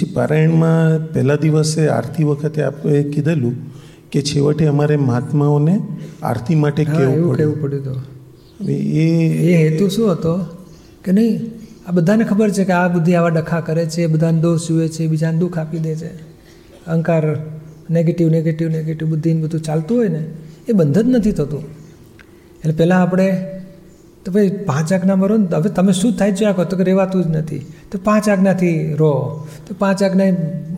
પછી પારાયણમાં પહેલા દિવસે આરતી વખતે આપણે કીધેલું કે છેવટે અમારે મહાત્માઓને આરતી માટે કેવું કહેવું પડ્યું. હતું એ એ હેતુ શું હતો? કે નહીં આ બધાને ખબર છે કે આ બુદ્ધિ આવા ડખા કરે છે બધાને દોષ જુએ છે બીજાને દુઃખ આપી દે છે. અહંકાર નેગેટિવ નેગેટિવ નેગેટિવ બુદ્ધિને બધું ચાલતું હોય ને એ બંધ જ નથી થતું. એટલે પહેલાં આપણે તો ભાઈ પાંચ આજ્ઞા મરો ને હવે તમે શું થાય છે આખો? તો કે રહેવાતું જ નથી. તો પાંચ આજ્ઞાથી રો. તો પાંચ આજ્ઞા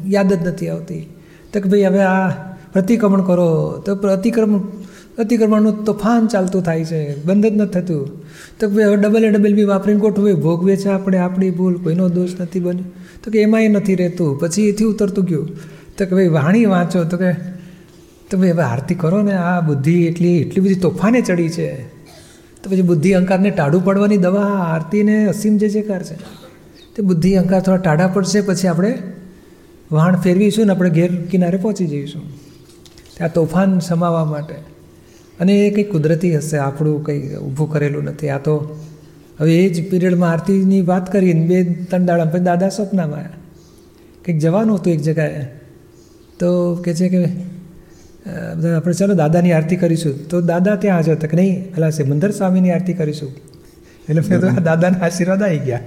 યાદ જ નથી આવતી. તો કે ભાઈ હવે આ પ્રતિક્રમણ કરો. તો પ્રતિક્રમણ અતિક્રમણનું તોફાન ચાલતું થાય છે. બંધ જ નથી થતું. તો કે હવે ડબલ એ ડબલ બી વાપરીને ગોઠવે. ભોગવે છે આપણે આપણી ભૂલ. કોઈનો દોષ નથી બન્યો. તો કે એમાંય નથી રહેતું. પછી એથી ઉતરતું ગયું. તો કે ભાઈ વાણી વાંચો. તો કે, તો ભાઈ હવે આરતી કરો ને. આ બુદ્ધિ એટલી એટલી બધી તોફાને ચડી છે. તો પછી બુદ્ધિ અહંકારને ટાઢું પડવાની દવા આરતીને અસીમ જે જેકાર છે, તે બુદ્ધિ અહંકાર થોડા ટાઢા પડશે, પછી આપણે વહાણ ફેરવીશું ને આપણે ઘેર કિનારે પહોંચી જઈશું. ત્યાં તોફાન સમાવવા માટે. અને એ કંઈ કુદરતી હશે, આપણું કંઈ ઊભું કરેલું નથી. આ તો હવે એ જ પીરિયડમાં આરતીની વાત કરીને બે ત્રણ દાડા પછી દાદા સ્વપ્નમાં આવ્યા. કંઈક જવાનું હતું એક જગાએ તો કહે છે કે બધા આપણે ચાલો દાદાની આરતી કરીશું. તો દાદા ત્યાં હાજર હતા કે નહીં? પેલા સિમંદર સ્વામીની આરતી કરીશું. એટલે મેં તો દાદાના આશીર્વાદ આવી ગયા.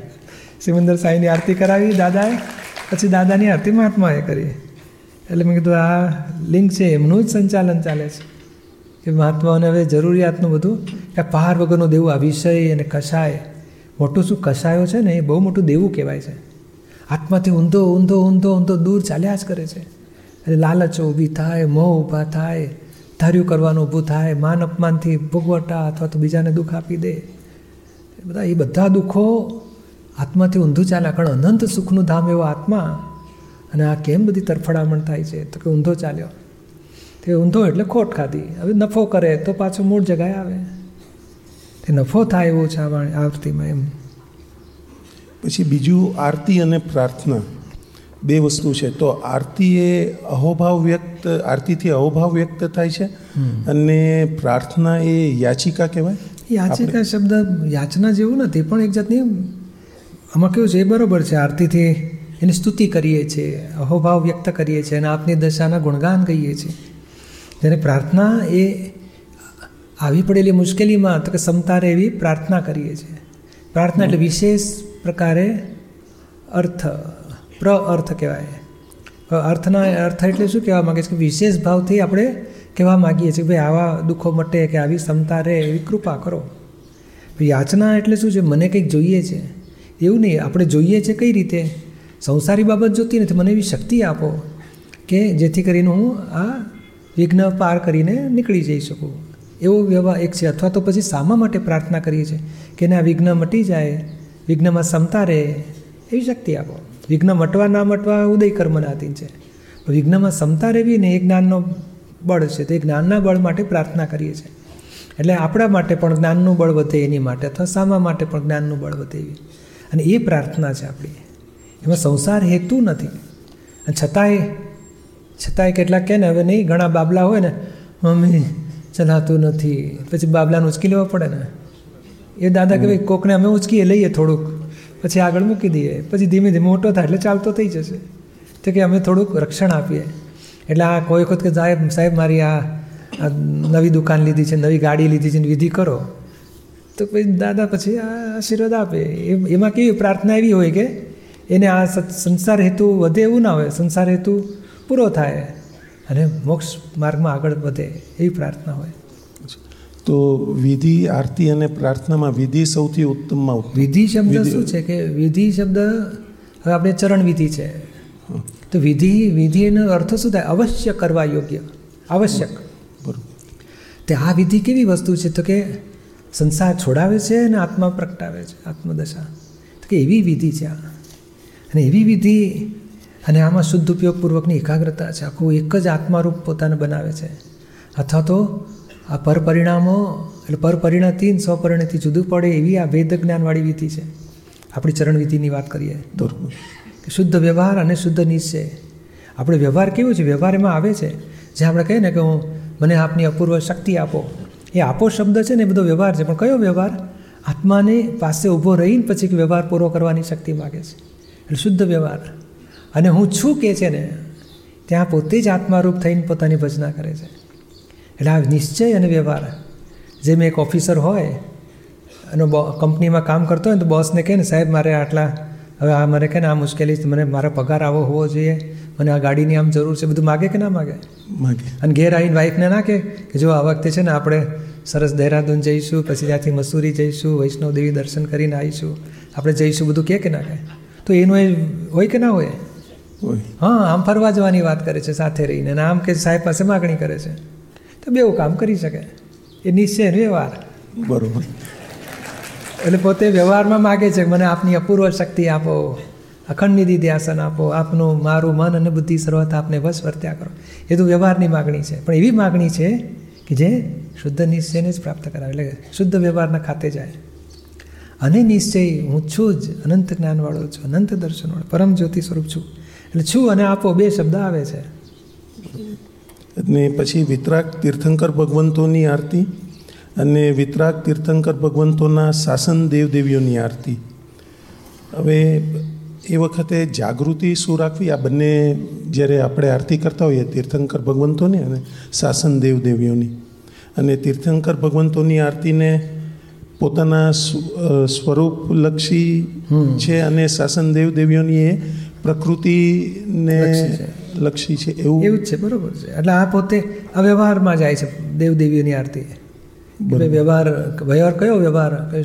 સિમંદર સ્વામીની આરતી કરાવી, દાદાએ. પછી દાદાની આરતી મહાત્માએ કરી. એટલે મેં કીધું, આ લિંક છે, એમનું જ સંચાલન ચાલે છે. કે મહાત્માઓને હવે જરૂરિયાતનું બધું, કે પહાર વગરનું દેવું આ વિષય અને કસાય. મોટું શું? કસાયો છે ને, એ બહુ મોટું દેવું કહેવાય છે. આત્માથી ઊંધો ઊંધો ઊંધો ઊંધો દૂર ચાલ્યા જ કરે છે. એટલે લાલચો ઊભી થાય, મોહ ઊભા થાય, ધાર્યું કરવાનું ઊભું થાય, માન અપમાનથી ભોગવટા અથવા તો બીજાને દુઃખ આપી દે. બધા, એ બધા દુઃખો આત્માથી ઊંધું ચાલ્યા કારણ અનંત સુખનું ધામ એવો આત્મા. અને આ કેમ બધી તરફડામણ થાય છે? તો કે ઊંધો ચાલ્યો. તે ઊંધો એટલે ખોટ ખાધી. હવે નફો કરે તો પાછો મૂળ જગાએ આવે. તે નફો થાય એવો છે આરતીમાં એમ. પછી બીજું આરતી અને પ્રાર્થના. બે વસ્તુ છે. તો આરતી એ અહોભાવ વ્યક્ત આરતીથી અહોભાવ વ્યક્ત થાય છે અને પ્રાર્થના એ યાચિકા કહેવાય? યાચિકા શબ્દ યાચના જેવું નથી પણ એક જાતની આમાં કેવું છે એ બરોબર છે. આરતીથી એની સ્તુતિ કરીએ છીએ અહોભાવ વ્યક્ત કરીએ છીએ અને આપની દશાના ગુણગાન કહીએ છીએ. જ્યારે પ્રાર્થના એ આવી પડેલી મુશ્કેલીમાં તો કે સમતારે એવી પ્રાર્થના કરીએ છીએ. પ્રાર્થના એટલે વિશેષ પ્રકારે અર્થ. પ્ર અર્થ કહેવાય. અર્થના અર્થ એટલે શું કહેવા માગે છે કે વિશેષ ભાવથી આપણે કહેવા માગીએ છીએ ભાઈ આવા દુઃખો મટે કે આવી ક્ષમતા રહે એવી કૃપા કરો. યાચના એટલે શું છે? મને કંઈક જોઈએ છે. એવું નહીં, આપણે જોઈએ છે કઈ રીતે? સંસારી બાબત જોતી નથી, મને એવી શક્તિ આપો કે જેથી કરીને હું આ વિઘ્ન પાર કરીને નીકળી જઈ શકું. એવો વ્યવહાર એક છે. અથવા તો પછી શામા માટે પ્રાર્થના કરીએ છીએ કે આ વિઘ્ન મટી જાય, વિઘ્નમાં ક્ષમતા રહે એવી શક્તિ આપો. વિઘ્ન મટવા ના મટવા ઉદય કર્મના આધીન છે. વિઘ્નમાં ક્ષમતા રહેવી ને એ જ્ઞાનનો બળ છે, તો એ જ્ઞાનના બળ માટે પ્રાર્થના કરીએ છીએ. એટલે આપણા માટે પણ જ્ઞાનનું બળ વધે એની માટે, અથવા સામા માટે પણ જ્ઞાનનું બળ વધે એવી. અને એ પ્રાર્થના છે આપણી. એમાં સંસાર હેતુ નથી. અને છતાંય છતાંય કેટલાક કહે ને, હવે નહીં, ઘણા બાબલા હોય ને, મમ્મી, ચલાતું નથી. પછી બાબલાને ઉચકી લેવા પડે ને. એ દાદા કે ભાઈ, કોકને અમે ઉચકીએ, લઈએ થોડુંક. પછી આગળ મૂકી દઈએ. પછી ધીમે ધીમે મોટો થાય એટલે ચાલતો થઈ જશે. તો કે અમે થોડુંક રક્ષણ આપીએ. એટલે આ કોઈ વખત કે સાહેબ સાહેબ મારી આ નવી દુકાન લીધી છે, નવી ગાડી લીધી છે વિધિ કરો. તો પછી દાદા પછી આ આશીર્વાદ આપે. એમાં કેવી પ્રાર્થના એવી હોય કે એને આ સંસાર હેતુ વધે એવું ના હોય. સંસાર હેતુ પૂરો થાય અને મોક્ષ માર્ગમાં આગળ વધે એવી પ્રાર્થના હોય. તો વિધિ આરતી અને પ્રાર્થનામાં વિધિ સૌથી ઉત્તમમાં વિધિ શબ્દ શું છે કે વિધિ શબ્દ હવે આપણે ચરણ વિધિ છે. તો વિધિ વિધિનો અર્થ શું થાય? અવશ્ય કરવા યોગ્ય. આવશ્યક તે આ વિધિ કેવી વસ્તુ છે? તો કે સંસાર છોડાવે છે અને આત્મા પ્રગટાવે છે આત્મદશા. તો કે એવી વિધિ છે આ. અને એવી વિધિ અને આમાં શુદ્ધ ઉપયોગપૂર્વકની એકાગ્રતા છે. આખું એક જ આત્મારૂપ પોતાને બનાવે છે. અથવા તો આ પરપરિણામો એટલે પરપરિણતિ ને સ્વપરિણતિ જુદું પડે એવી આ વેદ જ્ઞાનવાળી વિધિ છે. આપણી ચરણ વિધિની વાત કરીએ. તો કે શુદ્ધ વ્યવહાર અને શુદ્ધ નિશ્ચય આપણે વ્યવહાર કેવું છે? વ્યવહાર એમાં આવે છે. જ્યાં આપણે કહીએ ને કે હું મને આપની અપૂર્વ શક્તિ આપો. એ આપો શબ્દ છે ને એ બધો વ્યવહાર છે. પણ કયો વ્યવહાર? આત્માને પાસે ઊભો રહીને પછી વ્યવહાર પૂરો કરવાની શક્તિ માગે છે. એટલે શુદ્ધ વ્યવહાર. અને હું છું કે છે ને ત્યાં પોતે જ આત્મારૂપ થઈને પોતાની ભજના કરે છે. એટલે આ નિશ્ચય અને વ્યવહાર. જેમ એક ઓફિસર હોય અને કંપનીમાં કામ કરતો હોય તો બોસને કહે ને સાહેબ મારે આટલા હવે આ મારે કહે ને આ મુશ્કેલી છે મને મારો પગાર આવો હોવો જોઈએ મને આ ગાડીની આમ જરૂર છે બધું માગે કે ના માગે? માગે. અને ઘેર આવીને વાઈફને ના કે જો આ વખતે છે ને આપણે સરસ દહેરાદૂન જઈશું પછી ત્યાંથી મસૂરી જઈશું વૈષ્ણવદેવી દર્શન કરીને આવીશું આપણે જઈશું બધું કહે કે ના કહે? તો એનું એ હોય કે ના હોય? હોય. હા આમ ફરવા જવાની વાત કરે છે સાથે રહીને. અને આમ કે સાહેબ પાસે માગણી કરે છે. તો બેવું કામ કરી શકે. એ નિશ્ચય વ્યવહાર. બરોબર. એટલે પોતે વ્યવહારમાં માગે છે મને આપની અપૂર્વ શક્તિ આપો અખંડ નિધિ ધ્યાસન આપો આપનું મારું મન અને બુદ્ધિ સર્વત આપને વશ વર્ત્યા કરો. એ તો વ્યવહારની માગણી છે. પણ એવી માગણી છે કે જે શુદ્ધ નિશ્ચયને જ પ્રાપ્ત કરાવે. એટલે શુદ્ધ વ્યવહારના ખાતે જાય. અને નિશ્ચય હું છું જ અનંત જ્ઞાનવાળો છું અનંત દર્શનવાળો પરમ જ્યોતિ સ્વરૂપ છું. એટલે છું અને આપો બે શબ્દ આવે છે. અને પછી વિતરાગ તીર્થંકર ભગવંતોની આરતી અને વિતરાગ તીર્થંકર ભગવંતોના શાસન દેવદેવીઓની આરતી. હવે એ વખતે જાગૃતિ શું રાખવી? આ બંને જ્યારે આપણે આરતી કરતા હોઈએ તીર્થંકર ભગવંતોની અને શાસન દેવદેવીઓની. અને તીર્થંકર ભગવંતોની આરતીને પોતાના સ્વરૂપલક્ષી છે અને શાસન દેવદેવીઓની એ પ્રકૃતિને લક્ષી છે. એવું? એવું જ છે બરોબર છે. એટલે આ પોતે આ વ્યવહારમાં જાય છે દેવદેવીઓની આરતી. કે વ્યવહાર વ્યવહાર કયો વ્યવહાર?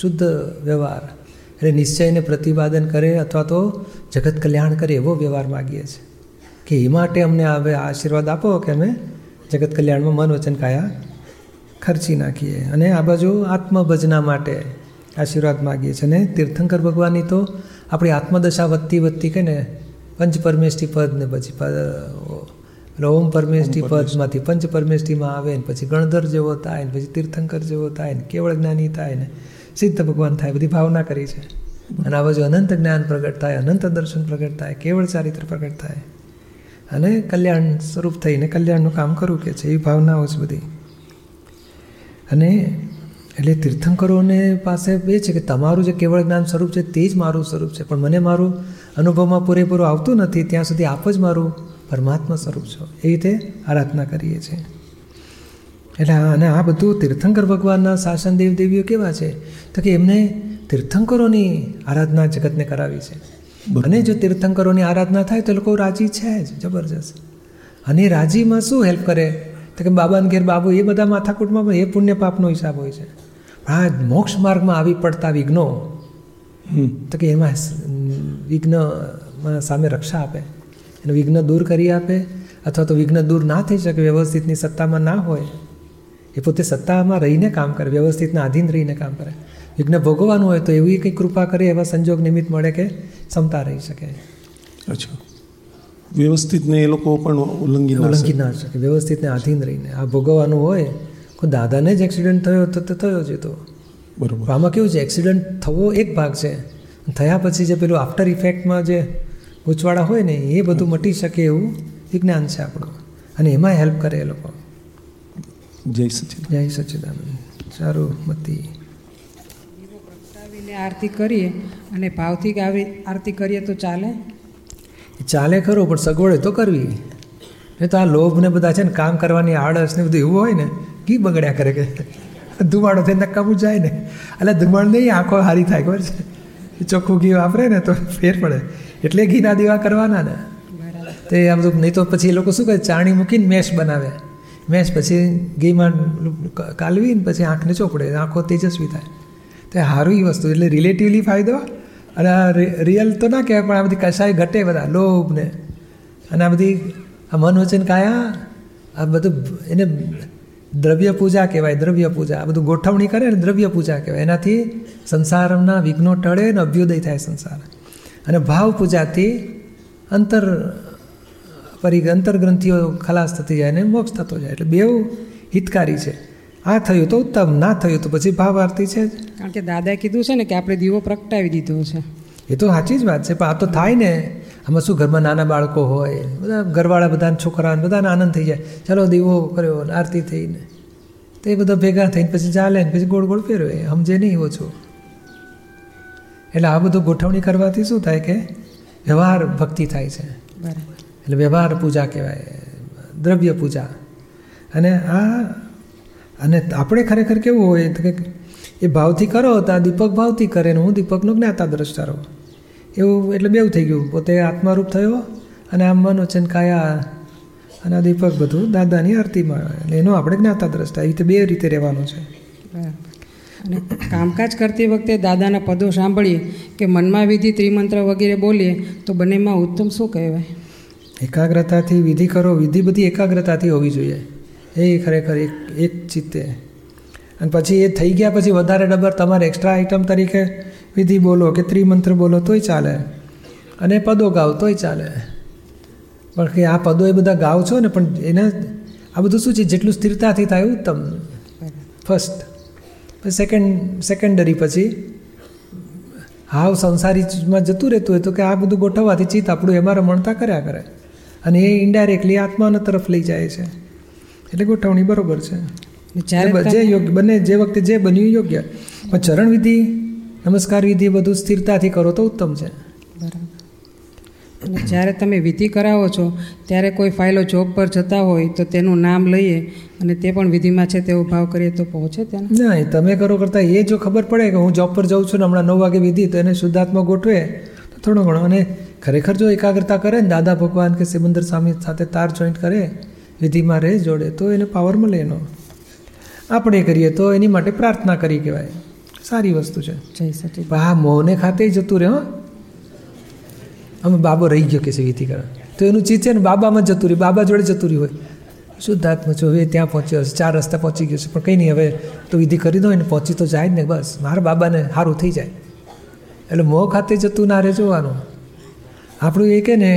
શુદ્ધ વ્યવહાર? એટલે નિશ્ચયને પ્રતિપાદન કરે અથવા તો જગત કલ્યાણ કરે એવો વ્યવહાર માગીએ છીએ કે એ માટે અમને હવે આશીર્વાદ આપો કે અમે જગત કલ્યાણમાં મન વચન કાયા ખર્ચી નાખીએ. અને આ બાજુ આત્મભજના માટે આશીર્વાદ માગીએ છીએ અને તીર્થંકર ભગવાનની તો આપણી આત્મદશા વધતી વધતી કે ને પંચ પરમેષ્ઠી પદ ને પછી એટલે ઓમ પરમેષ્ઠી પદમાંથી પંચ પરમેષ્ઠીમાં આવે ને પછી ગણધર જેવો થાય ને પછી તીર્થંકર જેવો થાય ને કેવળ જ્ઞાની થાય ને સિદ્ધ ભગવાન થાય બધી ભાવના કરી છે. અને આ બાજુ અનંત જ્ઞાન પ્રગટ થાય અનંત દર્શન પ્રગટ થાય કેવળ ચારિત્ર પ્રગટ થાય અને કલ્યાણ સ્વરૂપ થઈને કલ્યાણનું કામ કરવું કે છે એવી ભાવનાઓ છે બધી. અને એટલે તીર્થંકરોને પાસે એ છે કે તમારું જે કેવળ જ્ઞાન સ્વરૂપ છે તે જ મારું સ્વરૂપ છે. પણ મને મારું અનુભવમાં પૂરેપૂરું આવતું નથી ત્યાં સુધી આપ જ મારું પરમાત્મા સ્વરૂપ છો. એ રીતે આરાધના કરીએ છીએ. એટલે અને આ બધું તીર્થંકર ભગવાનના શાસન દેવદેવીઓ કેવા છે? તો કે એમને તીર્થંકરોની આરાધના જગતને કરાવી છે. અને જો તીર્થંકરોની આરાધના થાય તો લોકો રાજી છે જ જબરજસ્ત. અને રાજીમાં શું હેલ્પ કરે? તો કે બાબાને ઘેર બાબુ એ બધા માથાકૂટમાં પણ એ પુણ્ય પાપનો હિસાબ હોય છે. આ મોક્ષ માર્ગમાં આવી પડતા વિઘ્નો. તો કે એમાં વિઘ્નમાં સામે રક્ષા આપે. એનું વિઘ્ન દૂર કરી આપે અથવા તો વિઘ્ન દૂર ના થઈ શકે વ્યવસ્થિતની સત્તામાં ના હોય એ પોતે સત્તામાં રહીને કામ કરે વ્યવસ્થિતના આધીન રહીને કામ કરે. વિઘ્ન ભોગવવાનું હોય તો એવી કંઈક કૃપા કરે એવા સંજોગ નિમિત્ત મળે કે ક્ષમતા રહી શકે. અચ્છા. વ્યવસ્થિતને એ લોકો પણ ઉલ્લંઘી ના ઉલ્લંઘી ના શકે વ્યવસ્થિતને આધીન રહીને. આ ભોગવવાનું હોય કોઈ દાદાને જ એક્સિડન્ટ થયો તો તો થયો જ તો. બરાબર. આમાં કેવું છે? એક્સિડન્ટ થવો એક ભાગ છે. થયા પછી જે પેલું આફ્ટર ઇફેક્ટમાં જે ગૂંચવાડા હોય ને એ બધું મટી શકે એવું વિજ્ઞાન છે આપણું. અને એમાં હેલ્પ કરે એ લોકો. જય સચિન જય સચિદાનંદ. સારું મતી. પ્રગટાવીને આરતી કરીએ અને ભાવથી આવી આરતી કરીએ તો ચાલે? ચાલે ખરું પણ સગવડે તો કરવી. એ તો આ લોભ ને બધા છે ને કામ કરવાની આળસ ને બધું એવું હોય ને ઘી બગડ્યા કરે કે ધુમાડો થઈને નકામું જાય ને? એટલે ધુમાડ નહીં આંખો હારી થાય ખબર છે? ચોખ્ખું ઘી વાપરે ને તો ફેર પડે. એટલે ઘીના દીવા કરવાના ને. તે આ બધું નહીં તો પછી એ લોકો શું કરે ચાણી મૂકીને મેશ બનાવે. મેશ પછી ઘીમાં કાલવી ને પછી આંખને ચોપડે આંખો તેજસ્વી થાય. તે સારું એ વસ્તુ એટલે રિલેટિવલી ફાયદો. અને આ રિયલ તો ના કહેવાય પણ આ બધી કશાય ઘટે બધા લોભ ને. અને આ બધી આ મન વચન કાયા આ બધું એને દ્રવ્ય પૂજા કહેવાય દ્રવ્ય પૂજા. આ બધું ગોઠવણી કરે ને દ્રવ્ય પૂજા કહેવાય. એનાથી સંસારના વિઘ્નો ટળે ને અભ્યુદય થાય સંસાર. અને ભાવ પૂજાથી અંતર પરી અંતરગ્રંથિઓ ખલાસ થતી જાય અને મોક્ષ થતો જાય. એટલે બેઉ હિતકારી છે. આ થયું તો ઉત્તમ ના થયું તો પછી ભાવ આરતી છે કારણ કે દાદાએ કીધું છે ને કે આપણે દીવો પ્રગટાવી દીધો છે. એ તો સાચી જ વાત છે પણ આ તો થાય ને. આમાં શું ઘરમાં નાના બાળકો હોય? બધા ઘરવાળા બધાને છોકરાને બધાને આનંદ થઈ જાય. ચાલો દીવો કર્યો આરતી થઈને. તો એ બધા ભેગા થઈને પછી ચાલે ને પછી ગોળ ગોળ ફેરવે. સમજે નહીં ઓછું. એટલે આ બધું ગોઠવણી કરવાથી શું થાય કે વ્યવહાર ભક્તિ થાય છે. એટલે વ્યવહાર પૂજા કહેવાય દ્રવ્ય પૂજા. અને આ અને આપણે ખરેખર કેવું હોય તો કે એ ભાવથી કરો તો આ દીપક ભાવથી કરે ને હું દીપકનો જ્ઞાતા દ્રષ્ટા રહું. એવું એટલે બેવું થઈ ગયું. પોતે આત્મારૂપ થયો અને આમ મન વચન કાયા અને આ દીપક બધું દાદાની આરતીમાં. એટલે એનો આપણે જ્ઞાતા દ્રષ્ટા એ રીતે બે રીતે રહેવાનું છે. અને કામકાજ કરતી વખતે દાદાના પદો સાંભળીએ કે મનમાં વિધિ ત્રિમંત્ર વગેરે બોલીએ તો બંનેમાં ઉત્તમ શું કહેવાય? એકાગ્રતાથી વિધિ કરો વિધિ બધી એકાગ્રતાથી હોવી જોઈએ. એ ખરેખર એક એક ચિત્તે. અને પછી એ થઈ ગયા પછી વધારે ડબર તમારે એક્સ્ટ્રા આઇટમ તરીકે વિધિ બોલો કે ત્રિમંત્ર બોલો તોય ચાલે. અને પદો ગાઓ તોય ચાલે. પણ કે આ પદો એ બધા ગાઓ છો ને પણ એને આ બધું શું છે? જેટલું સ્થિરતાથી થાય ઉત્તમ. ફર્સ્ટ પછી સેકન્ડ સેકન્ડરી પછી હાવ સંસારીમાં જતું રહેતું હોય તો કે આ બધું ગોઠવવાથી ચિત્ત આપણું એમાં રમણતા કર્યા કરે. અને એ ઇન્ડાયરેક્ટલી આત્માના તરફ લઈ જાય છે. એટલે ગોઠવણી બરોબર છે. જે યોગ્ય બંને જે વખતે જે બન્યું યોગ્ય. પણ ચરણ વિધિ નમસ્કાર વિધિ બધું સ્થિરતાથી કરો તો ઉત્તમ છે. બરાબર. અને જ્યારે તમે વિધિ કરાવો છો ત્યારે કોઈ ફાઇલો જોબ પર જતા હોય તો તેનું નામ લઈએ અને તે પણ વિધિમાં છે તેવો ભાવ કરીએ તો પહોંચે ત્યાં ના તમે કરો કરતાં એ જો ખબર પડે કે હું જોબ પર જાઉં છું ને હમણાં નવ વાગે વિધિ તો એને શુદ્ધાત્મા ગોઠવે તો થોડો ઘણો. અને ખરેખર જો એકાગ્રતા કરે ને દાદા ભગવાન કે સિમંદર સ્વામી સાથે તાર જોઈન્ટ કરે વિધિમાં રહે જોડે તો એને પાવર મળે એનો. આપણે કરીએ તો એની માટે પ્રાર્થના કરી કહેવાય. સારી વસ્તુ છે. જય પણ આ મોહને ખાતે જતું રહે અમે બાબો રહી ગયો કે છે વિધિ કરે તો એનું ચીજ છે ને બાબામાં જ જતું રહ્યું બાબા જોડે જતું રહ્યું હોય. શુદ્ધાત્મા છો હવે ત્યાં પહોંચ્યો હશે ચાર રસ્તા પહોંચી ગયો છે. પણ કંઈ નહીં હવે તો વિધિ કરી દો ને પહોંચી તો જાય જ ને બસ. મારા બાબાને સારું થઈ જાય. એટલે મોહ ખાતે જતું ના રહે જોવાનું. આપણું એ કે ને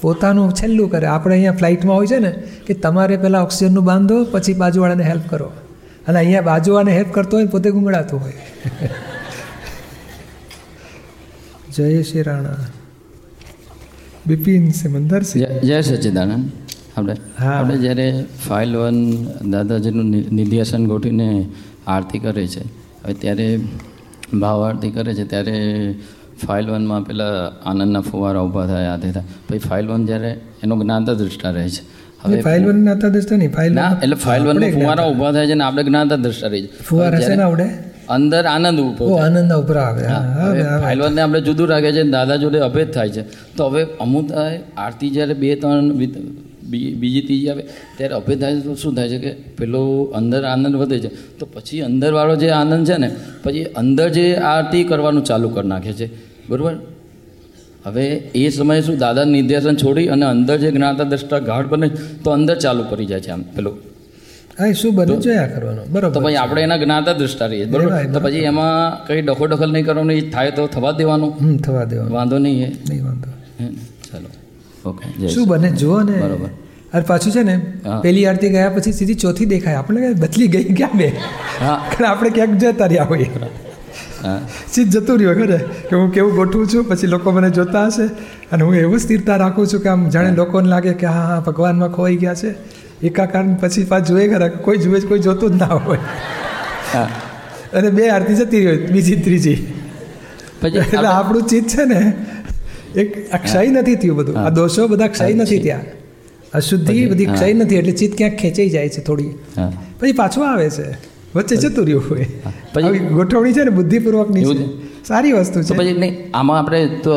પોતાનું છેલ્લું કરે. આપણે અહીંયા ફ્લાઇટમાં હોય છે ને કે તમારે પહેલાં ઓક્સિજનનું બાંધો પછી બાજુવાળાને હેલ્પ કરો. અને અહીંયા બાજુવાને હેલ્પ કરતો હોય પોતે ગુંગળાતો હોય. જય શ્રી રાણા. બિપિન સિમંદર જય સચિદાનંદ આપણે હા. આપણે જ્યારે ફાઇલ વન દાદાજીનું નિધ્યાસન ગોઠવીને આરતી કરે છે હવે ત્યારે ભાવ આરતી કરે છે ત્યારે ફાઇલ વનમાં પેલા આનંદના ફુવારા ઊભા થાય આ તે થાય. પછી ફાઇલ વન જ્યારે એનો જ્ઞાતા દ્રષ્ટા રહે છે. હવે ફાઇલ વન નાતા દસતા નહીં ફાઇલ ના એટલે ફાઇલ વનમાં ફુવારા ઊભા થાય છે ને આપણે જ્ઞાતા દસતા રહી ફુવારા છે ને આવડે? અંદર આનંદ ઊભો આનંદ ઉપર આવે. ફાઇલવાનને આપણે જુદું રાખે છે દાદા જોડે અભેદ થાય છે. તો હવે અમુક આરતી જ્યારે બે ત્રણ બીજી ત્રીજી આવે ત્યારે અભેદ થાય તો શું થાય છે કે પેલો અંદર આનંદ વધે છે. તો પછી અંદરવાળો જે આનંદ છે ને પછી અંદર જે આરતી કરવાનું ચાલુ કરી નાખે છે. બરાબર? હવે એ સમયે શું દાદા નિર્દેશન છોડી અને અંદર જે જ્ઞાતા દ્રષ્ટા ગાઢ બને તો અંદર ચાલુ કરી જાય છે આમ. પેલું. હા શું શું છે? આ કરવાનું. તો બરોબર પછી આપણે એના જ્ઞાતા દ્રષ્ટા રહીએ બરાબર? તો પછી એમાં કંઈ ડખો ડખલ નહીં કરવાનું એ થાય તો થવા દેવાનું. થવા દેવાનું. વાંધો નહીં હે. નહીં વાંધો ચાલો. ઓકે શું બને? જુઓ ને. બરોબર. અરે પાછું છે ને પેલી આરતી ગયા પછી સીધી ચોથી દેખાય. આપણે બદલી ગઈ ક્યાં બે? હા. આપણે ક્યાંક જતા રહ્યા હોઈએ. સીધ જતું રહ્યું ખરે કે હું કેવું ગોઠવું છું પછી લોકો મને જોતા હશે અને હું એવું સ્થિરતા રાખું છું કે આમ જાણે લોકોને લાગે કે હા હા ભગવાનમાં ખોઈ ગયા છે. એકાકાર પછી પાછ જોઈએ ખરા કોઈ જુએ કોઈ જોતું જ ના હોય. અને બે આરતી જતી રહી હોય બીજી ત્રીજી. પછી એટલે આપણું ચિત્ત છે ને એક આ ક્ષય નથી થયું બધું. આ દોષો બધા ક્ષય નથી ત્યાં અશુદ્ધિ બધી ક્ષય નથી એટલે ચિત્ત ક્યાંક ખેંચાઈ જાય છે થોડી. પછી પાછું આવે છે. વચ્ચે જતું રહ્યું હોય. પછી- ગોઠવણી છે ને બુદ્ધિપૂર્વકની સારી વસ્તુ છે. પછી નહીં આમાં આપણે તો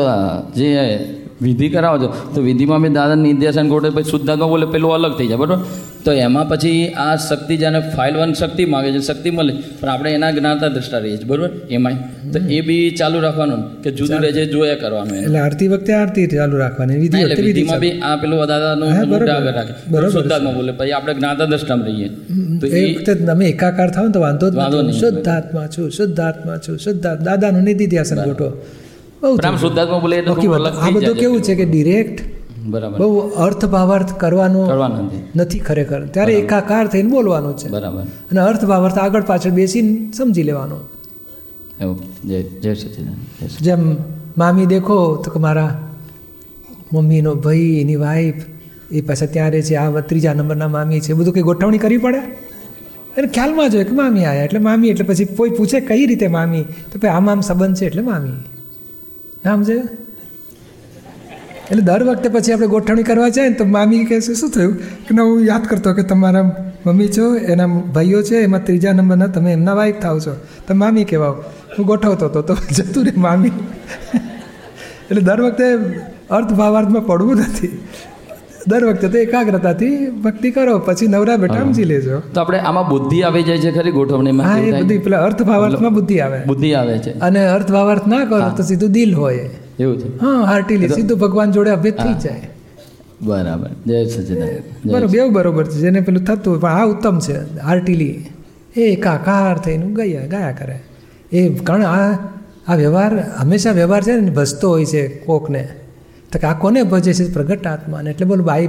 જે વિધિ કરાવો છો તો વિધિમાં બી દાદા નિર્દેશન ગોઠવે પછી શુદ્ધાત્મા બોલે પેલું અલગ થઈ જાય બરાબર? તો એમાં પછી આ શક્તિ જેને ફાઇલ વન શક્તિ માગે છે શક્તિ મળે પણ આપણે એના જ્ઞાતા દ્રષ્ટા રહીએ છીએ બરાબર? એમાંય. તો એ બી ચાલુ રાખવાનું કે જુદું રહે છે જોયા કરવાનું એટલે આરતી વખતે આરતી ચાલુ રાખવાની વિધિ એટલે વિધિમાં બી આ પેલું દાદાનું. મોઢા આગળ રાખે. શુદ્ધાત્મા બોલે પછી આપણે જ્ઞાતા દ્રષ્ટામાં રહીએ. તો એ એ વખતે તમે એકાકાર થાવ ને તો વાંધો જ વાંધો નહીં. શુદ્ધાત્મા છું શુદ્ધાત્મા છું શુદ્ધાત્મા દાદાનું નિધિ ધ્યાસન ગોઠવો. બહુ શુદ્ધાત્મા બોલે આ બધું કેવું છે કે ડિરેક્ટ બરાબર. બહુ અર્થ ભાવાર્થ કરવાનો નથી. ખરેખર. ત્યારે એકાકાર થઈને બોલવાનું છે. બરાબર. અને અર્થ ભાવાર્થ આગળ પાછળ બેસીને સમજી લેવાનો. જેમ મામી દેખો તો કે મારા મમ્મીનો ભાઈ એની વાઈફ એ પાછા ત્યાં રહે છે આ ત્રીજા નંબરના મામી છે. બધું કંઈ ગોઠવણી કરવી પડે? એને ખ્યાલમાં જ હોય કે મામી આવ્યા એટલે મામી એટલે પછી કોઈ પૂછે કઈ રીતે મામી? તો ભાઈ આમ આમ સંબંધ છે એટલે મામી. નામ છે? એટલે દર વખતે પછી આપણે ગોઠવણી કરવા જાય ને તો મામી કહે છે, શું થયું? કે ના, હું યાદ કરતો કે તમારા મમ્મી છો, એના ભાઈઓ છે, એમાં ત્રીજા નંબરના, તમે એમના વાઈફ થાવ છો. તો મામી કહેવાઓ. હું ગોઠવતો હતો, તો જતું રે મામી. એટલે દર વખતે અર્થ ભાવાર્થમાં પડવું નથી. દર વખતે તો એકાગ્રતાથી ભક્તિ કરો પછી નવરા સમજી લેજો. તો આપણે આમાં બુદ્ધિ આવી જાય છે ખરી ગોઠવણીમાં હા એ? બધી પેલા અર્થ ભાવાર્થમાં બુદ્ધિ આવે. બુદ્ધિ આવે છે. અને અર્થ ભાવાર્થ ના કરો તો સીધું દિલ હોય. એવું છે. હા હાર્ટીલી સીધું ભગવાન જોડે અભેદ થઈ જાય. બરાબર. જય સચિદાન બરાબર બેવ બરોબર છે. જેને પેલું થતું હોય પણ આ ઉત્તમ છે હાર્ટીલી. એ એકાકાર થઈને ગયા ગયા કરે. એ કારણ આ આ વ્યવહાર હંમેશા વ્યવહાર છે ને ભસતો હોય છે કોકને. તો કે આ કોને ભજે છે પ્રગટ આત્માને એટલે બોલ ભાઈ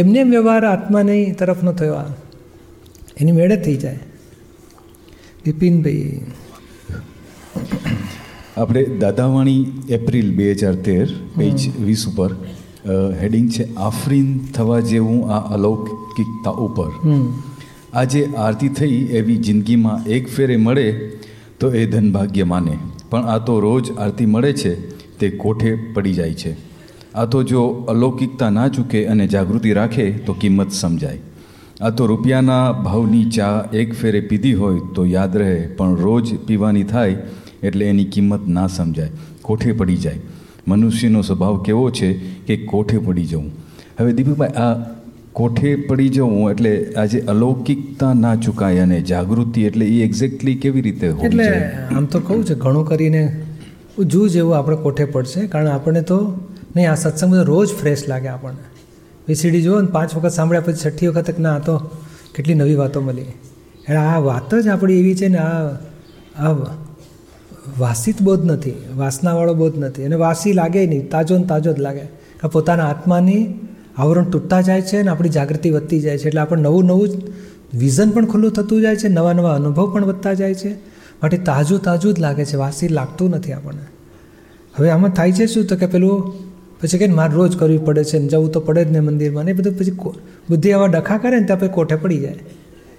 એમને એમ વ્યવહાર આત્માની તરફનો થયો આ. એની મેળે થઈ જાય. બિપિનભાઈ આપણે દાદાવાણી એપ્રિલ બે હજાર તેર પેજ વીસ ઉપર હેડિંગ છે આફરીન થવા જેવું આ અલૌકિકતા ઉપર. આજે આરતી થઈ એવી જિંદગીમાં એક ફેરે મળે તો એ ધનભાગ્ય માને. પણ આ તો રોજ આરતી મળે છે તે કોઠે પડી જાય છે. આ તો જો અલૌકિકતા ના ચૂકે અને જાગૃતિ રાખે તો કિંમત સમજાય. આ તો રૂપિયાના ભાવની ચા એક ફેરે પીધી હોય તો યાદ રહે પણ રોજ પીવાની થાય એટલે એની કિંમત ના સમજાય કોઠે પડી જાય. મનુષ્યનો સ્વભાવ કેવો છે કે કોઠે પડી જવું. હવે દીપકભાઈ આ કોઠે પડી જવું એટલે આજે અલૌકિકતા ના ચૂકાય અને જાગૃતિ એટલે એ એક્ઝેક્ટલી કેવી રીતે એટલે આમ તો કહું છે ઘણું કરીને જૂ જેવું આપણે કોઠે પડશે કારણ આપણને તો નહીં, આ સત્સંગ બધો રોજ ફ્રેશ લાગે આપણને. વીસીડી જુઓ ને, પાંચ વખત સાંભળ્યા પછી છઠ્ઠી વખત ના તો કેટલી નવી વાતો મળી. એટલે આ વાત જ આપણી એવી છે ને, આ આ વાસિત બોધ નથી, વાસનાવાળો બોધ નથી. અને વાસી લાગે નહીં, તાજો ને તાજો જ લાગે. પોતાના આત્માની આવરણ તૂટતા જાય છે અને આપણી જાગૃતિ વધતી જાય છે. એટલે આપણે નવું નવું વિઝન પણ ખુલ્લું થતું જાય છે, નવા નવા અનુભવ પણ વધતા જાય છે. માટે તાજું તાજું જ લાગે છે, વાસી લાગતું નથી આપણને. હવે આમાં થાય છે શું? તો કે પેલું પછી કે મારે રોજ કરવી પડે છે ને જવું તો પડે જ ને મંદિરમાં. ને બધું પછી બુદ્ધિ આવા ડખા કરે ને ત્યાં પછી કોઠે પડી જાય.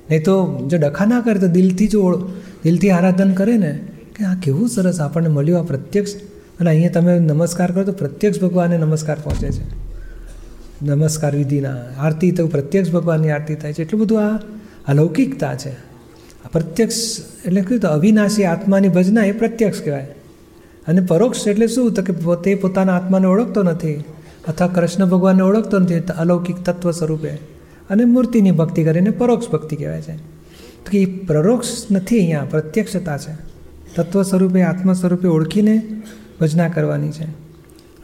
નહીં તો જો ડખા ના કરે તો દિલથી જો દિલથી આરાધન કરે ને કે આ કેવું સરસ આપણને મળ્યું આ પ્રત્યક્ષ. અને અહીંયા તમે નમસ્કાર કરો તો પ્રત્યક્ષ ભગવાનને નમસ્કાર પહોંચે છે. નમસ્કાર વિધિના આરતી તો પ્રત્યક્ષ ભગવાનની આરતી થાય છે. એટલું બધું આ અલૌકિકતા છે. પ્રત્યક્ષ એટલે કહ્યું તો અવિનાશી આત્માની ભજના એ પ્રત્યક્ષ કહેવાય. અને પરોક્ષ એટલે શું? તો કે પોતે પોતાના આત્માને ઓળખતો નથી. અથવા કૃષ્ણ ભગવાનને ઓળખતો નથી અલૌકિક તત્વ સ્વરૂપે. અને મૂર્તિની ભક્તિ કરીને પરોક્ષ ભક્તિ કહેવાય છે. તો કે એ પરોક્ષ નથી અહીંયા, પ્રત્યક્ષતા છે. તત્વ સ્વરૂપે, આત્મ સ્વરૂપે ઓળખીને ભજના કરવાની છે.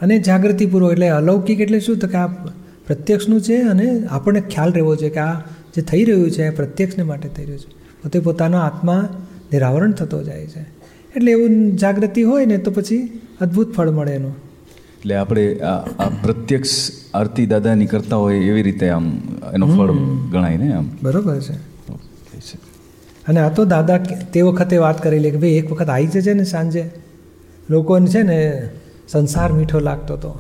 અને જાગૃતિપૂર્વક એટલે અલૌકિક એટલે શું? તો કે આ પ્રત્યક્ષનું છે અને આપણને ખ્યાલ રહેવો છે કે આ જે થઈ રહ્યું છે, એ પ્રત્યક્ષને માટે થઈ રહ્યું છે. પોતે પોતાનો આત્મા નિરાવરણ થતો જાય છે. એટલે એવું જાગૃતિ હોય ને તો પછી અદ્ભુત ફળ મળે એનું. એટલે આપણે આ પ્રત્યક્ષ આરતી દાદાની કરતા હોય એવી રીતે આમ એનો ફળ ગણાય ને આમ. બરોબર છે. અને આ તો દાદા તે વખતે વાત કરેલી કે ભાઈ એક વખત આવી જજે ને સાંજે. લોકોને છે ને સંસાર મીઠો લાગતો હતો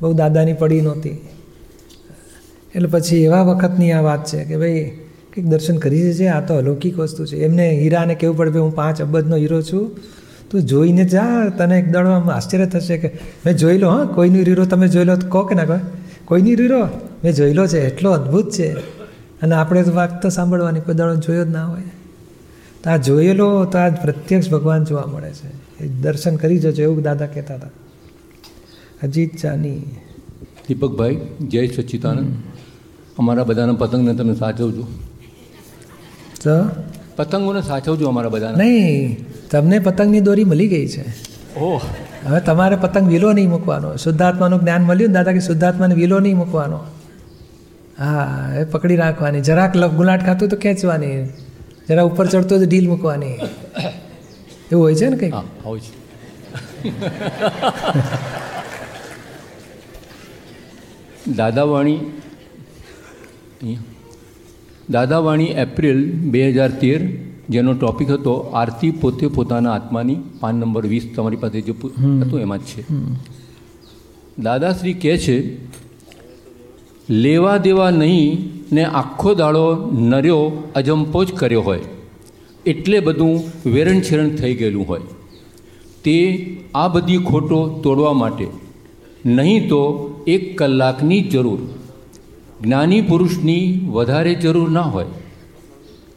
બહુ દાદાની પડી નહોતી. એટલે પછી એવા વખતની આ વાત છે કે ભાઈ કંઈક દર્શન કરી છે આ તો અલૌકિક વસ્તુ છે. એમને હીરાને કેવું પડે હું પાંચ અબજનો હીરો છું. તું જોઈને જા તને એક દાડો આશ્ચર્ય થશે કે મેં જોઈ લો હા કોઈનો હીરો તમે જોઈ લો તો કહો કે ના કહો કોઈની હીરો? મેં જોઈ લો છે એટલો અદ્ભુત છે. અને આપણે તો વાત તો સાંભળવાની કોઈ દળો જોયો જ ના હોય. તો આ જોયેલો તો આ પ્રત્યક્ષ ભગવાન જોવા મળે છે. એ દર્શન કરી જજો એવું દાદા કહેતા હતા. અજીત જાની દીપકભાઈ જય સચ્ચિદાનંદ અમારા બધાના પતંગને તમે સાચવજો. તો પતંગોને સાચવજો અમારા બધા નહીં તમને પતંગની દોરી મળી ગઈ છે. ઓહ. હવે તમારે પતંગ વિલો નહીં મૂકવાનો. શુદ્ધાત્માનું જ્ઞાન મળ્યું ને દાદા કે શુદ્ધાત્માને વિલો નહીં મૂકવાનો. હા એ પકડી રાખવાની. જરાક ગુલાટ ખાતું તો ખેંચવાની. જરા ઉપર ચડતો તો ઢીલ મૂકવાની. એવું હોય છે ને કંઈક? હોય છે. દાદાવાણી. દાદાવાણી એપ્રિલ બે હજાર તેર જેનો ટોપિક હતો આરતી પોતે પોતાના આત્માની પાન નંબર વીસ તમારી પાસે જે હતું એમાં જ છે. દાદાશ્રી કહે છે લેવા દેવા નહીં ને આખો દાડો નર્યો અજંપો જ કર્યો હોય. એટલે બધું વેરણછેરણ થઈ ગયેલું હોય. તે આ બધી ખોટો તોડવા માટે. નહીં તો એક કલાકની જરૂર જ્ઞાની પુરુષની વધારે જરૂર ના હોય.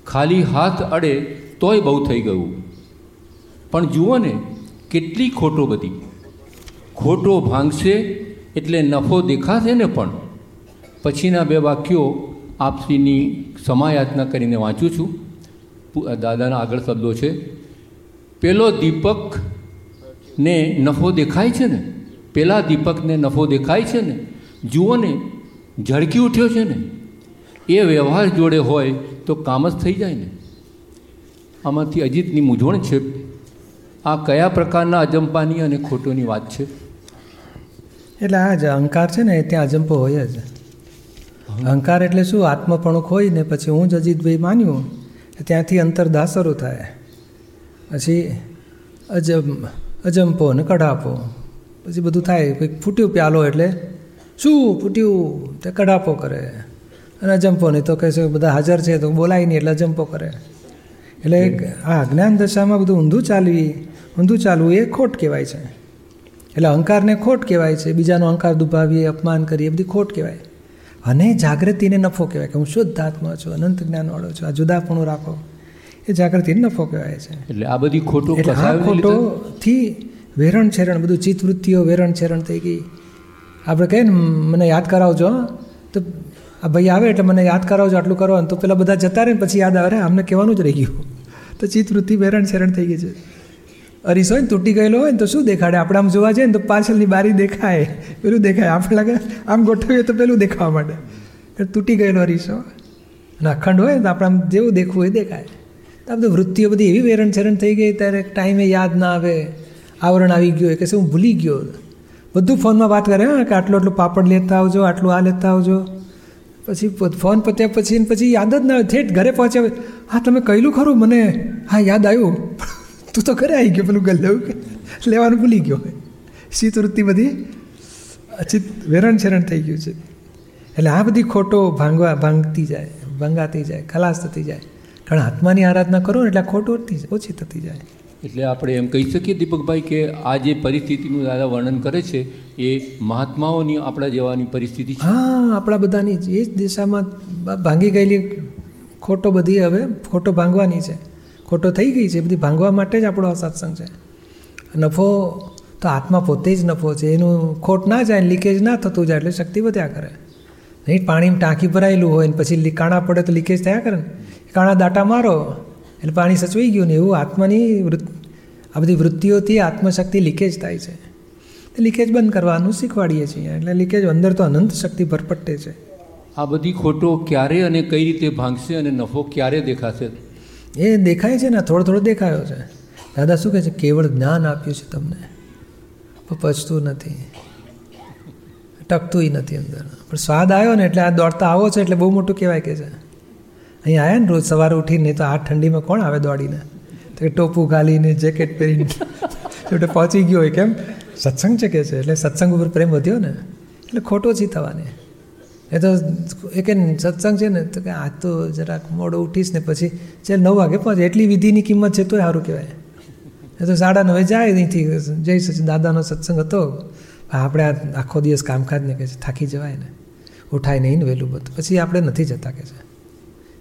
ખાલી હાથ અડે તોય બહુ થઈ ગયું. પણ જુઓ ને, કેટલી ખોટો બધી. ખોટો ભાંગશે એટલે નફો દેખાશે ને પણ. પછીના બે વાક્યો આપશ્રીની સમાયાચના કરીને વાંચું છું. દાદાના આગળ શબ્દો છે. પેલો દીપક ને નફો દેખાય છે ને? પેલા દીપકને નફો દેખાય છે ને? જુઓ ને ઝળકી ઉઠ્યો છે ને, એ વ્યવહાર જોડે હોય તો કામ જ થઈ જાય ને. આમાંથી અજીતની મૂંઝવણ છે. આ કયા પ્રકારના અજંપાની અને ખોટોની વાત છે? એટલે આ જ અહંકાર છે ને ત્યાં અજંપો હોય જ. અહંકાર એટલે શું? આત્મપણું હોય ને, પછી હું જ અજીતભાઈ માન્યું, ત્યાંથી અંતરદાહ શરૂ થાય. પછી અજમ, અજંપો ને કઢાપો, પછી બધું થાય. કંઈક ફૂટ્યું પ્યાલો એટલે શું ફૂટ્યું? તે કડાપો કરે. અને અજંપો નહીં તો કહે છે બધા હાજર છે તો બોલાય નહીં એટલે અજંપો કરે. એટલે આ જ્ઞાન દશામાં બધું ઊંધું ચાલવી ઊંધું ચાલવું એ ખોટ કહેવાય છે. એટલે અહંકારને ખોટ કહેવાય છે બીજાનો અહંકાર દુભાવીએ અપમાન કરીએ બધી ખોટ કહેવાય. અને જાગૃતિને નફો કહેવાય કે હું શુદ્ધ આત્મા છું અનંત જ્ઞાનવાળો છું આ જુદાપણું રાખો. એ જાગૃતિને નફો કહેવાય છે. એટલે આ બધી ખોટો ખોટોથી વેરણ છેરણ બધું ચિત્તવૃત્તિઓ વેરણ છેરણ થઈ ગઈ. આપણે કહીએ ને, મને યાદ કરાવજો. તો, આ ભાઈ આવે એટલે મને યાદ કરાવજો, આટલું કરો. તો પેલા બધા જતા રહે ને, પછી યાદ આવે રે અમને કહેવાનું જ રહી ગયું. તો ચિત્તવૃત્તિ વેરણ શેરણ થઈ ગઈ છે. અરીસ હોય ને, તૂટી ગયેલો હોય ને, તો શું દેખાડે? આપણે આમ જોવા જઈએ ને, તો પાછળની બારી દેખાય. પેલું દેખાય. આપણે લાગે, આમ ગોઠવીએ તો પેલું દેખાવા માટે તૂટી ગયેલો અરીસો. અને અખંડ હોય ને, તો આપણે આમ જેવું દેખવું હોય એ દેખાય. તો આ બધું વૃત્તિઓ બધી એવી વેરણ છેરણ થઈ ગઈ, ત્યારે ટાઈમે યાદ ના આવે. આવરણ આવી ગયું કે શું, ભૂલી ગયો. બધું ફોનમાં વાત કરે કે આટલું આટલું પાપડ લેતા આવજો, આટલું આ લેતા આવજો. પછી ફોન પત્યા પછી પછી યાદ જ ના ઠેઠ ઘરે પહોંચ્યા હા, તમે કહેલું ખરું? મને, હા, યાદ આવ્યું. તું તો ઘરે આવી ગયો, પેલું ગલ્લે લેવાનું ભૂલી ગયો. શીત વૃત્તિ બધી અચિત, વેરણ છેરણ થઈ ગયું છે. એટલે આ બધી ખોટો ભાંગવા, ભાંગતી જાય, ભંગાતી જાય, ખલાસ થતી જાય. કારણ આત્માની આરાધના કરો એટલે ખોટ ઓછી થતી જાય. એટલે આપણે એમ કહી શકીએ દીપકભાઈ કે આ જે પરિસ્થિતિનું દાદા વર્ણન કરે છે, એ મહાત્માઓની આપણા જેવાની પરિસ્થિતિ છે. હા, આપણા બધાની એ જ દિશામાં ભાંગી ગયેલી ખોટો બધી હવે ખોટો ભાંગવાની છે. ખોટો થઈ ગઈ છે બધી ભાંગવા માટે જ આપણો આ સત્સંગ છે. નફો તો આત્મા પોતે જ નફો છે. એનું ખોટ ના જાય લીકેજ ના થતું જાય, એટલે શક્તિ વધ્યા કરે. નહીં, પાણીમાં ટાંકી ભરાયેલું હોય ને પછી કાણા પડે તો લીકેજ થયા કરે ને. કાણા દાટા મારો, એટલે પાણી સચવાઈ ગયું ને એવું આત્માની વૃત્તિ આ બધી વૃત્તિઓથી આત્મશક્તિ લીકેજ થાય છે. તે લીકેજ બંધ કરવાનું શીખવાડીએ છીએ. એટલે લીકેજ અંદર તો અનંત શક્તિ ભરપટ્ટે છે. આ બધી ખોટો ક્યારે અને કઈ રીતે ભાંગશે અને નફો ક્યારે દેખાશે? એ દેખાય છે ને થોડો થોડો દેખાયો છે. દાદા શું કહે છે? કેવળ જ્ઞાન આપ્યું છે તમને. પણ પચતું નથી. ટકતું નથી અંદર. પણ સ્વાદ આવ્યો ને એટલે આ દોડતા આવો છે એટલે બહુ મોટું કહેવાય કે છે. અહીં આવ્યા ને રોજ સવારે ઉઠીને નહીં તો આ ઠંડીમાં કોણ આવે દોડીને? તો ટોપું ગાલીને જેકેટ પહેરીને છેવટે પહોંચી ગયો હોય કેમ? સત્સંગ છે કે છે? એટલે સત્સંગ ઉપર પ્રેમ વધ્યો ને? એટલે ખોટો ઓછી થવાને. એ તો એ કે સત્સંગ છે ને, તો કે આ તો જરાક મોડો ઉઠીશ ને પછી ચાલ નવ વાગે પહોંચે. એટલી વિધિની કિંમત છે તોય સારું કહેવાય. એ તો સાડા નવે જાય અહીંથી. જઈ સચિન દાદાનો સત્સંગ હતો. આપણે આ આખો દિવસ કામકાજને કે છે, થાકી જવાય ને. ઉઠાય નહીં ને વહેલું બધું. પછી આપણે નથી જતા કે છે.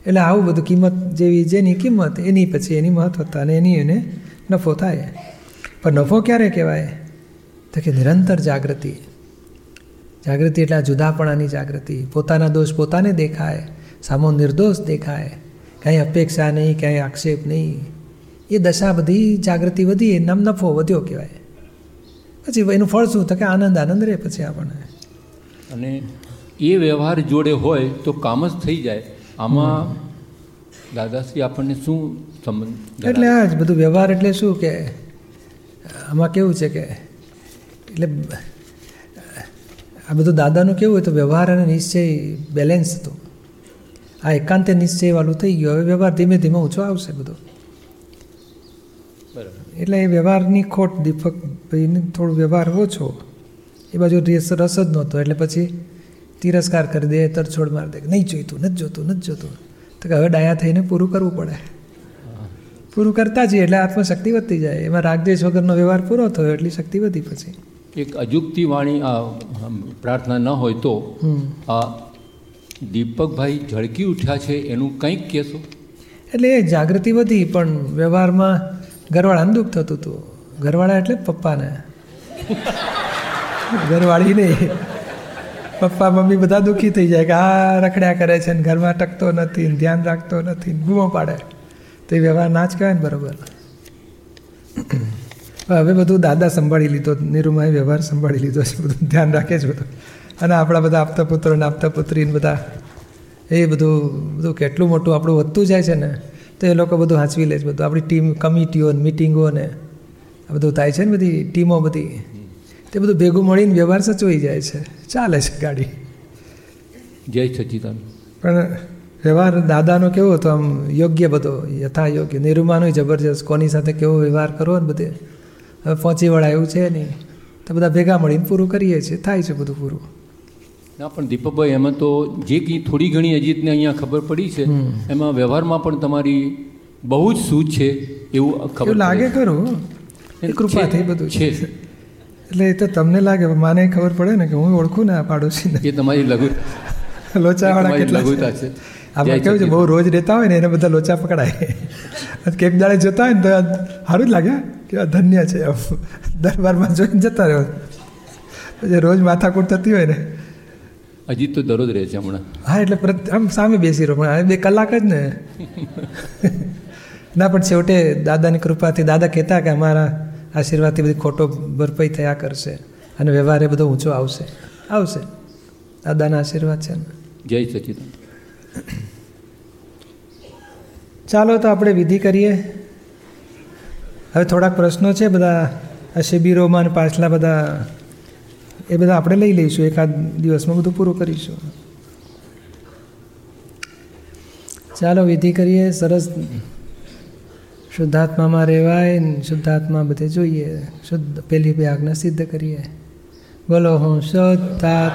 એટલે આવું બધું કિંમત જેવી જેની કિંમત, એની પછી એની મહત્વતા અને એની એને નફો થાય. પણ નફો ક્યારે કહેવાય? તો કે નિરંતર જાગૃતિ. જાગૃતિ એટલે આ જુદાપણાની જાગૃતિ. પોતાના દોષ પોતાને દેખાય. સામો નિર્દોષ દેખાય. કાંઈ અપેક્ષા નહીં કાંઈ આક્ષેપ નહીં. એ દશા બધી જાગૃતિ વધી નામ નફો વધ્યો કહેવાય. પછી એનું ફળ શું? તો કે આનંદ આનંદ રહે પછી આપણને. અને એ વ્યવહાર જોડે હોય તો કામ જ થઈ જાય. આમાં દાદાશ્રી આપણને શું સંબંધ એટલે આ જ બધું વ્યવહાર એટલે શું કે આમાં કેવું છે કે એટલે આ બધું દાદાનું કેવું હોય તો વ્યવહાર અને નિશ્ચય બેલેન્સ હતું. આ એકાંતે નિશ્ચયવાળું થઈ ગયું. હવે વ્યવહાર ધીમે ધીમે ઓછો આવશે બધો. બરાબર. એટલે એ વ્યવહારની ખોટ દીપક ભાઈને થોડો વ્યવહાર ઓછો. એ બાજુ રસ રસ જ નહોતો. એટલે પછી તિરસ્કાર કરી દે તરછોડ મારી દે. નહીં જોઈતું નથી જોતું નથી જોતું. તો કે હવે ડાયા થઈને પૂરું કરવું પડે. પૂરું કરતા જઈએ એટલે આત્મશક્તિ વધતી જાય. એમાં રાગદેશ વગરનો વ્યવહાર પૂરો થયો એટલી શક્તિ વધી પછી. એક અજુકતી વાણી પ્રાર્થના ન હોય તો આ દીપકભાઈ ઝળકી ઉઠ્યા છે એનું કંઈક કહેશો? એટલે એ જાગૃતિ વધી પણ વ્યવહારમાં ઘરવાળાને દુઃખ થતું હતું. ઘરવાળા એટલે પપ્પાને. ઘરવાળી નહીં પપ્પા, મમ્મી બધા દુઃખી થઈ જાય કે આ રખડ્યા કરે છે ને ઘરમાં ટકતો નથી ને ધ્યાન રાખતો નથી ને બૂમો પાડે. તો એ વ્યવહાર ના જ કહેવાય ને બરોબર. હવે બધું દાદા સંભાળી લીધો, નિરૂમાએ વ્યવહાર સંભાળી લીધો છે, બધું ધ્યાન રાખે છે બધું. અને આપણા બધા આપતા પુત્રો ને આપતા પુત્રી ને બધા, એ બધું બધું કેટલું મોટું આપણું વધતું જાય છે ને, તો એ લોકો બધું હાંચવી લે છે બધું. આપણી ટીમ કમિટીઓ મિટિંગો ને આ બધું થાય છે ને બધી ટીમો બધી. તે બધું ભેગું મળીને વ્યવહાર સચવાઈ જાય છે. ચાલે છે ગાડી. જય સચિદાન. પણ વ્યવહાર દાદાનો કેવો હતો? આમ યોગ્ય બધો યથા યોગ્ય નિરૂમાનો જબરજસ્ત. કોની સાથે કેવો વ્યવહાર કરવો ને બધે? હવે પહોંચી વળાય એવું છે નહીં. તો બધા ભેગા મળીને પૂરું કરીએ છીએ. થાય છે બધું પૂરું. ના પણ દીપકભાઈ એમાં તો જે કંઈ થોડી ઘણી અજીતને અહીંયા ખબર પડી છે એમાં વ્યવહારમાં પણ તમારી બહુ જ સૂઝ છે એવું ખબર લાગે. ખરું? કૃપાથી બધું છે. એટલે એ તો તમને લાગે માને ખબર પડે ને કે હું ઓળખું ને આ પાડોશીને. એ તમારી લઘુ લોચાવાળા કેટલા લઘુતા છે. આપણે કેવું છે બહુ રોજ રહેતા હોય ને એને બધા લોચા પકડાય. કેક દાડે જતા હોય ને તો સારું જ લાગે કે ધન્ય છે દરબારમાં જોઈને જતા રહ્યો પછી રોજ માથાકૂટ થતી હોય ને. હજી તો દરરોજ રહે છે હમણાં. હા એટલે આમ સામે બેસી રહ્યો પણ આ બે કલાક જ ને. ના પણ છેવટે દાદાની કૃપાથી દાદા કહેતા કે અમારા આશીર્વાદથી બધી ખોટો ભરપાઈ થયા કરશે અને વ્યવહાર એ બધો ઊંચો આવશે. આવશે. દાદાના આશીર્વાદ છે ને જય સચિદાન ચાલો તો આપણે વિધિ કરીએ. હવે થોડાક પ્રશ્નો છે બધા આ શિબિરોમાં અને પાછલા બધા એ બધા આપણે લઈ લઈશું એકાદ દિવસમાં બધું પૂરું કરીશું. ચાલો વિધિ કરીએ. સરસ શુદ્ધાત્મામાં રહેવાય ને શુદ્ધાત્મા બધે જોઈએ. શુદ્ધ, પેલી બે આજ્ઞા સિદ્ધ કરીએ. બોલો હું શુદ્ધાત્મા.